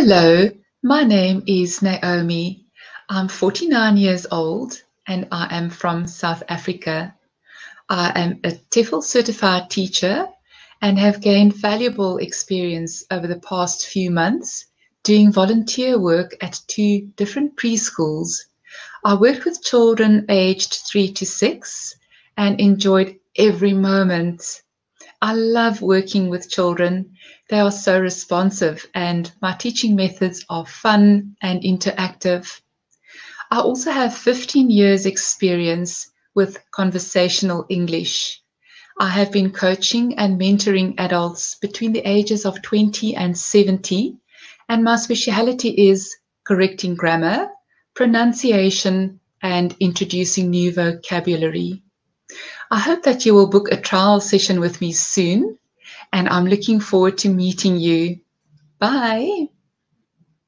Hello, my name is Naomi. I'm 49 years old and I am from South Africa. I am a TEFL certified teacher and have gained valuable experience over the past few months doing volunteer work at two different preschools. I worked with children aged three to six and enjoyed every moment. I love working with children. They are so responsive and my teaching methods are fun and interactive. I also have 15 years experience with conversational English. I have been coaching and mentoring adults between the ages of 20 and 70 and my speciality is correcting grammar, pronunciation and introducing new vocabulary. I hope that you will book a trial session with me soon, and I'm looking forward to meeting you. Bye.